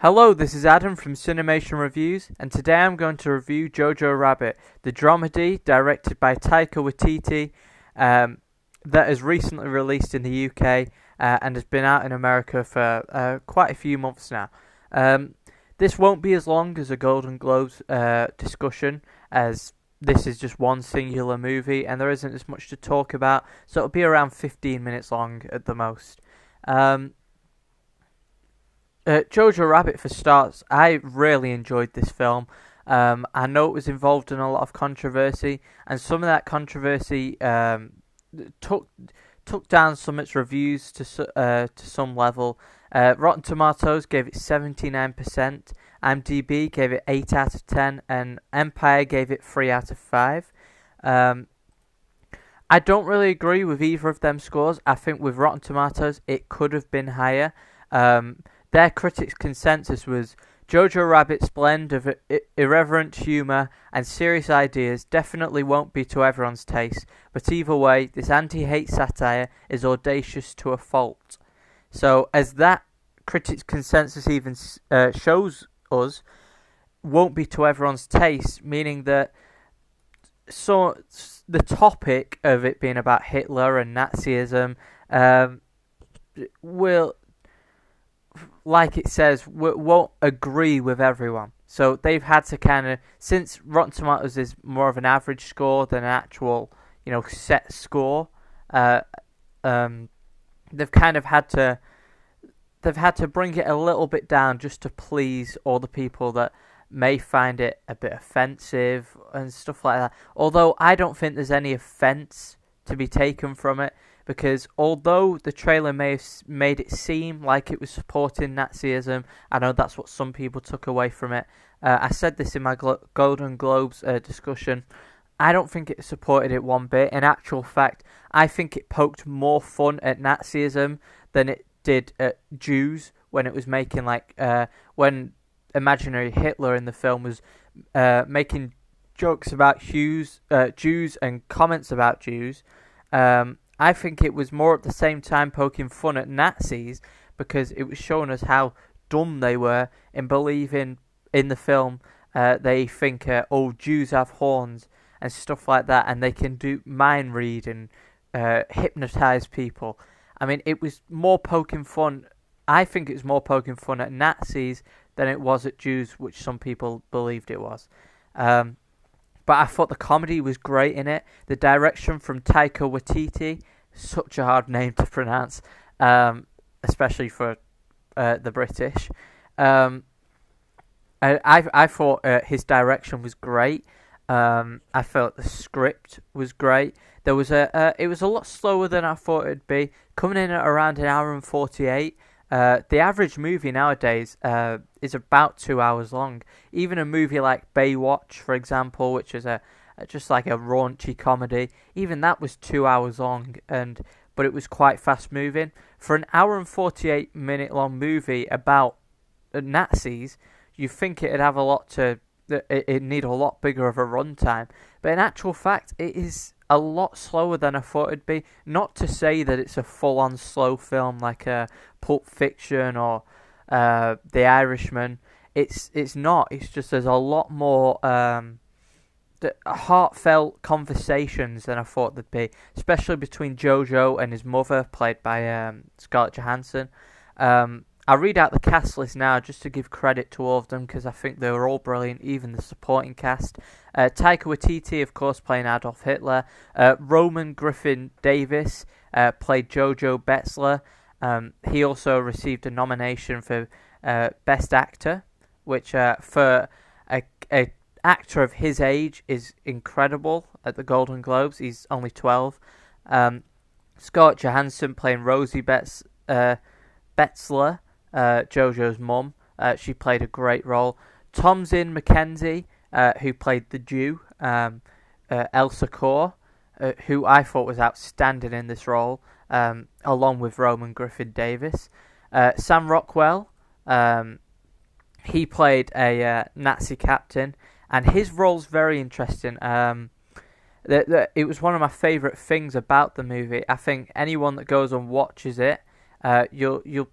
Hello, this is Adam from Cinemation Reviews, and today I'm going to review Jojo Rabbit, the dramedy directed by Taika Waititi, um, that is recently released in the UK uh, and has been out in America for uh, quite a few months now. Um, this won't be as long as a Golden Globes uh, discussion, as this is just one singular movie and there isn't as much to talk about, so it'll be around 15 minutes long at the most. Um, uh, Jojo Rabbit, for starts, I really enjoyed this film. Um, I know it was involved in a lot of controversy, and some of that controversy um, took took down some of its reviews to uh, to some level. Uh, Rotten Tomatoes gave it seventy nine percent. IMDb gave it eight out of ten, and Empire gave it three out of five. Um, I don't really agree with either of them scores. I think with Rotten Tomatoes, it could have been higher. Um, their critics' consensus was Jojo Rabbit's blend of irreverent humour and serious ideas definitely won't be to everyone's taste, but either way, this anti hate satire is audacious to a fault. So, as that critics' consensus even uh, shows us, won't be to everyone's taste, meaning that so the topic of it being about Hitler and Nazism um, will like it says, won't agree with everyone. So they've had to kind of, since Rotten Tomatoes is more of an average score than an actual, you know, set score, uh, um, they've kind of had to, they've had to bring it a little bit down just to please all the people that may find it a bit offensive and stuff like that. Although I don't think there's any offense to be taken from it because although the trailer may have made it seem like it was supporting Nazism, I know that's what some people took away from it. Uh, I said this in my Glo- Golden Globes uh, discussion. I don't think it supported it one bit. In actual fact, I think it poked more fun at Nazism than it did at Jews when it was making like uh, when imaginary Hitler in the film was uh, making jokes about Jews, uh, Jews and comments about Jews. Um, I think it was more at the same time poking fun at Nazis because it was showing us how dumb they were in believing in the film uh, they think uh, oh Jews have horns and stuff like that and they can do mind read and uh, hypnotize people. I mean, it was more poking fun. I think it was more poking fun at Nazis than it was at Jews, which some people believed it was. Um, but I thought the comedy was great in it. The direction from Taika Waititi, such a hard name to pronounce, um, especially for uh, the British. Um, I, I, I thought uh, his direction was great. Um, I felt the script was great. There was a uh, it was a lot slower than I thought it'd be, coming in at around an hour and forty eight. Uh, the average movie nowadays uh, is about two hours long. Even a movie like Baywatch, for example, which is a just like a raunchy comedy, even that was two hours long, and but it was quite fast moving. For an hour and forty eight minute long movie about Nazis, you think it'd have a lot to it, need a lot bigger of a runtime, but in actual fact, it is a lot slower than I thought it'd be. Not to say that it's a full on slow film like a uh, Pulp Fiction or uh, The Irishman. It's it's not. It's just there's a lot more um, heartfelt conversations than I thought there'd be, especially between Jojo and his mother, played by um, Scarlett Johansson. Um, I'll read out the cast list now just to give credit to all of them because I think they were all brilliant, even the supporting cast. Uh, Taika Waititi, of course, playing Adolf Hitler. Uh, Roman Griffin Davis uh, played Jojo Betzler. Um, he also received a nomination for uh, Best Actor, which uh, for a, a actor of his age is incredible at the Golden Globes. He's only 12. Um, Scarlett Johansson playing Rosie Betz, uh, Betzler uh, Jojo's mum. Uh, she played a great role. Thomasin McKenzie, uh, who played the Jew, um, Elsa Korr, uh, who I thought was outstanding in this role, um, along with Roman Griffin Davis. Uh, Sam Rockwell, um, he played a Nazi captain, and his role's very interesting. Um, the, the, it was one of my favourite things about the movie. I think anyone that goes and watches it, you'll you'll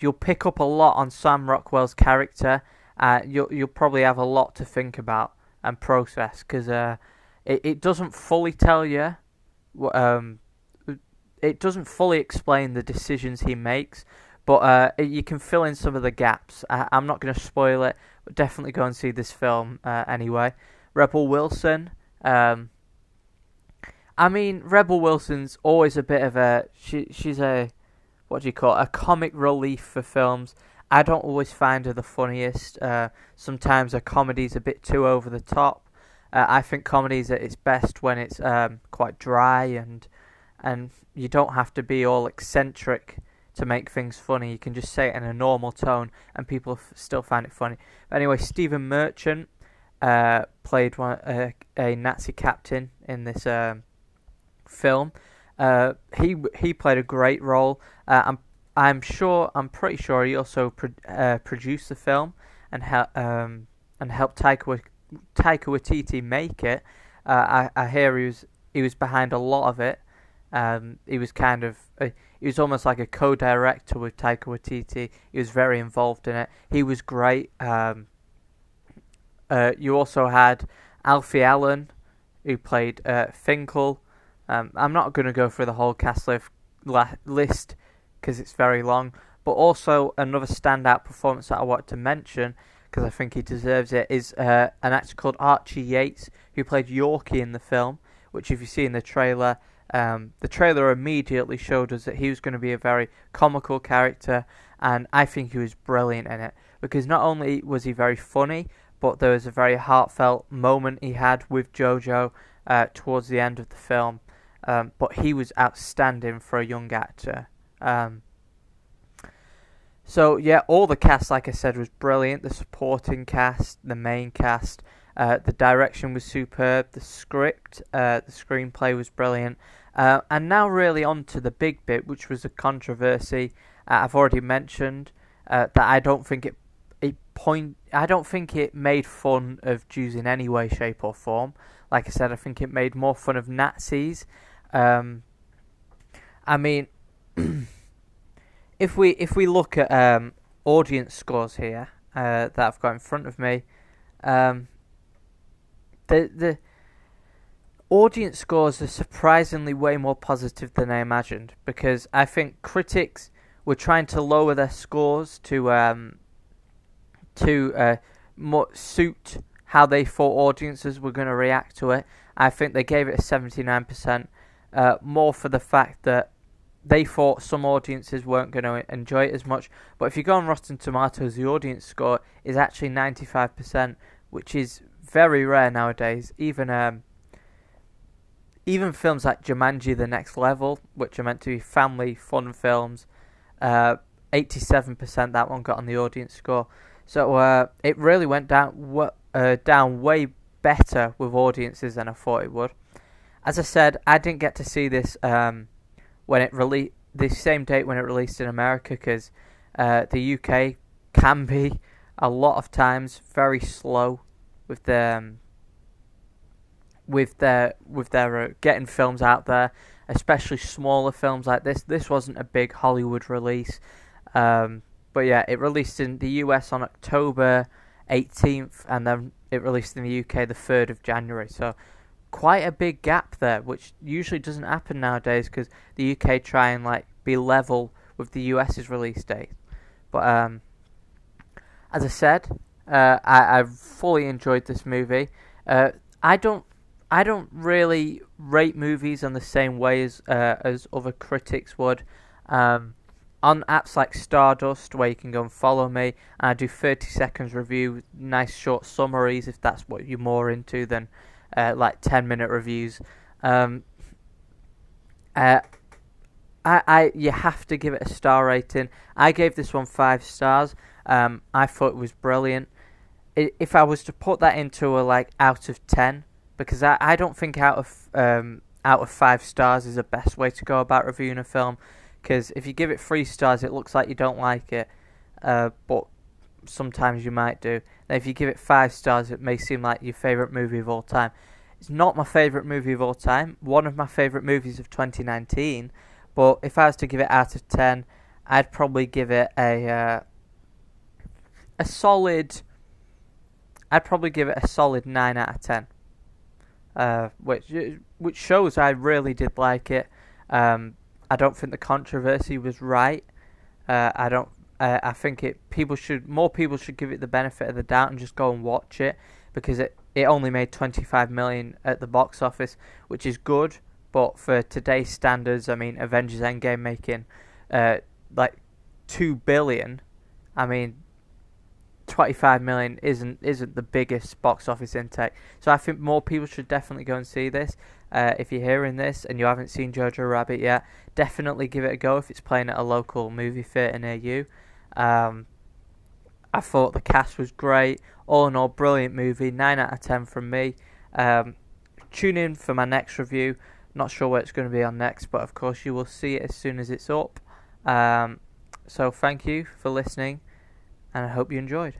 you'll pick up a lot on Sam Rockwell's character. Uh, you'll you'll probably have a lot to think about and process because uh, it it doesn't fully tell you, um, it doesn't fully explain the decisions he makes, but uh, you can fill in some of the gaps. I, am not going to spoil it, but definitely go and see this film uh, anyway. Rebel Wilson. Um, I mean, Rebel Wilson's always a bit of a she. She's a what do you call it? A comic relief for films. I don't always find her the funniest. Uh, sometimes her comedy's a bit too over the top. Uh, I think comedy's at its best when it's um, quite dry and and you don't have to be all eccentric to make things funny. You can just say it in a normal tone, and people f- still find it funny. But anyway, Stephen Merchant uh, played one, uh, a Nazi captain in this um, film. Uh, he he played a great role. Uh, I'm I'm sure I'm pretty sure he also pro- uh, produced the film and helped um, and helped Taika, Taika Waititi make it. I I hear he was he was behind a lot of it. Um, he was kind of he was almost like a co-director with Taika Waititi. He was very involved in it. He was great. Um, uh, you also had Alfie Allen, who played uh, Finkel. Um, I'm not going to go through the whole cast list because it's very long, but also another standout performance that I want to mention because I think he deserves it is uh, an actor called Archie Yates who played Yorkie in the film, which if you see in the trailer um, the trailer immediately showed us that he was going to be a very comical character, and I think he was brilliant in it because not only was he very funny, but there was a very heartfelt moment he had with Jojo uh, towards the end of the film. Um, but he was outstanding for a young actor. Um, so yeah, all the cast, like I said, was brilliant. The supporting cast, the main cast, uh, the direction was superb. The script, uh, the screenplay was brilliant, uh, and now, really, on to the big bit, which was a controversy. Uh, I've already mentioned uh, that I don't think it it point. I don't think it made fun of Jews in any way, shape, or form. Like I said, I think it made more fun of Nazis. Um, I mean, if we if we look at um, audience scores here uh, that I've got in front of me, um, the the audience scores are surprisingly way more positive than I imagined because I think critics were trying to lower their scores to um, to uh, more suit how they thought audiences were going to react to it. I think they gave it a 79%, uh, more for the fact that they thought some audiences weren't going to enjoy it as much. But if you go on Rotten Tomatoes, the audience score is actually 95%, which is very rare nowadays. Even um, even films like Jumanji: The Next Level, which are meant to be family fun films, uh, eighty-seven percent that one got on the audience score. So uh, it really went down uh, down way better with audiences than I thought it would. As I said, I didn't get to see this um, when it released the same date when it released in America because uh, the UK can be a lot of times very slow with the um, with their with their uh, getting films out there, especially smaller films like this. This wasn't a big Hollywood release, um, but yeah, it released in the US on October 18th, and then it released in the UK the 3rd of January. So quite a big gap there, which usually doesn't happen nowadays because the UK try and like be level with the US's release date. But um, as I said, uh, I, I fully enjoyed this movie. Uh, I don't I don't really rate movies in the same way as uh, as other critics would. Um, on apps like Stardust, where you can go and follow me, and I do 30 seconds review, nice short summaries if that's what you're more into than uh, like 10 minute reviews. Um, uh, I, I, you have to give it a star rating. I gave this one five stars. Um, I thought it was brilliant. If I was to put that into a like out of ten, because I, I don't think out of um, out of five stars is the best way to go about reviewing a film. Because if you give it three stars, it looks like you don't like it, uh, but sometimes you might do. And if you give it five stars, it may seem like your favourite movie of all time. It's not my favourite movie of all time. One of my favourite movies of 2019. But if I was to give it out of ten, I'd probably give it a uh, a solid. I'd probably give it a solid nine out of ten, uh, which which shows I really did like it. Um, I don't think the controversy was right. Uh, I don't. Uh, I think it. People should more people should give it the benefit of the doubt and just go and watch it because it it only made 25 million at the box office, which is good. But for today's standards, I mean, Avengers Endgame making uh, like two billion. I mean, 25 million isn't isn't the biggest box office intake. So I think more people should definitely go and see this. Uh, if you're hearing this and you haven't seen Jojo Rabbit yet, definitely give it a go if it's playing at a local movie theatre near you. Um, I thought the cast was great. All in all, brilliant movie. 9 out of 10 from me. Um, tune in for my next review. Not sure where it's going to be on next, but of course you will see it as soon as it's up. Um, so thank you for listening, and I hope you enjoyed.